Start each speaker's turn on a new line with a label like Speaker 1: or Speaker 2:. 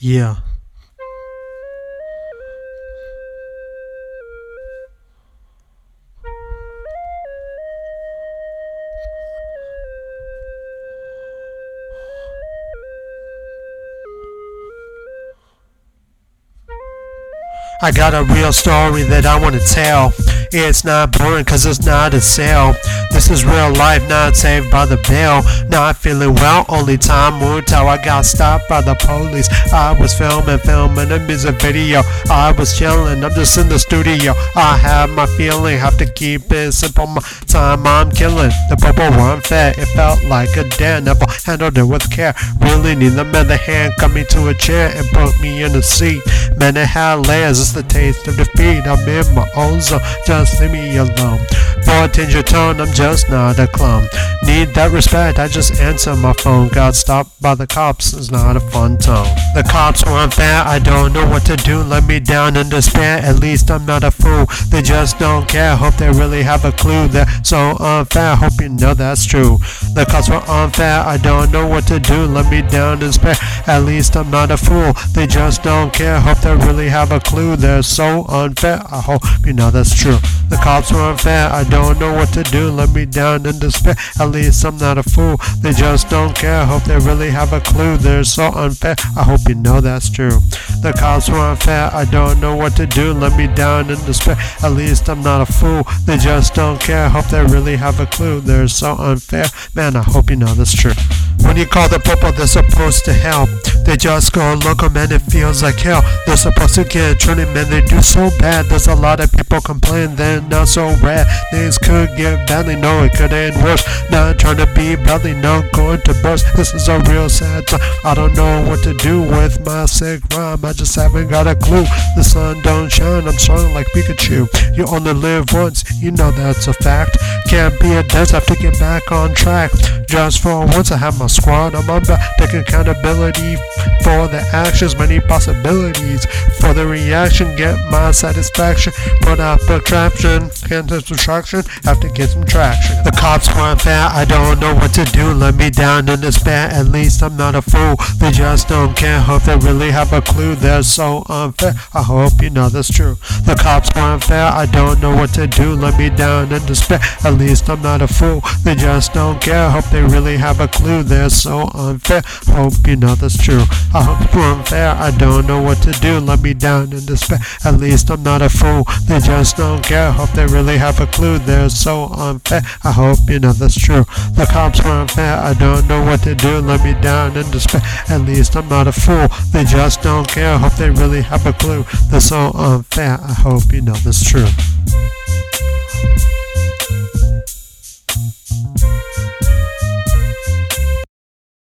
Speaker 1: Yeah. I got a real story that I want to tell. It's not boring cause it's not a sale. This is real life, not saved by the bell. Not feeling well, only time will tell. I got stopped by the police. I was filming, filming a music video. I was chilling, I'm just in the studio. I have my feeling, have to keep it simple. My time I'm killing. The bubble one fat, it felt like a dare. Never handled it with care. Really need the other hand, cut me to a chair and put me in a seat. Man, it had layers the taste of defeat. I'm in my own zone, just leave me alone. Change your tone, I'm just not a clown. Need that respect, I just answer my phone. Got stopped by the cops, it's not a fun tone. The cops were unfair, I don't know what to do. Let me down in despair, at least I'm not a fool. They just don't care, hope they really have a clue. They're so unfair, hope you know that's true. The cops were unfair, I don't know what to do. Let me down in despair, at least I'm not a fool. They just don't care, hope they really have a clue they're so unfair. I hope you know that's true. The cops were unfair. I don't know what to do. Let me down in despair. At least I'm not a fool. They just don't care. Hope they really have a clue. They're so unfair. I hope you know that's true. The cops were unfair. I don't know what to do. Let me down in despair. At least I'm not a fool. They just don't care. Hope they really have a clue. They're so unfair. Man, I hope you know that's true. When you call the people, they're supposed to help. They just go look man, it feels like hell. They're supposed to get training, man, they do so bad. There's a lot of people complain they're not so rad. Things could get badly, no, it could end worse. Not trying to be badly, no, going to burst. This is a real sad time. I don't know what to do with my sick rhyme. I just haven't got a clue. The sun don't shine, I'm strong like Pikachu. You only live once, you know that's a fact. Can't be a dance, have to get back on track. Just for once, I have my squad on my back. Take accountability for the actions, many possibilities. For the reaction, get my satisfaction. Put up a traction, can't destruction, have to get some traction. The cops weren't fair, I don't know what to do. Let me down in despair, at least I'm not a fool. They just don't care, hope they really have a clue. They're so unfair, I hope you know that's true. The cops weren't fair, I don't know what to do. Let me down in despair, at least I'm not a fool. They just don't care, hope they really have a clue. They're so unfair, hope you know that's true. I hope you're unfair, I don't know what to do. Let me down in despair, at least I'm not a fool. They just don't care, hope they really have a clue. They're so unfair, I hope you know that's true. The cops were unfair, I don't know what to do. Let me down in despair, at least I'm not a fool. They just don't care, hope they really have a clue. They're so unfair, I hope you know that's true.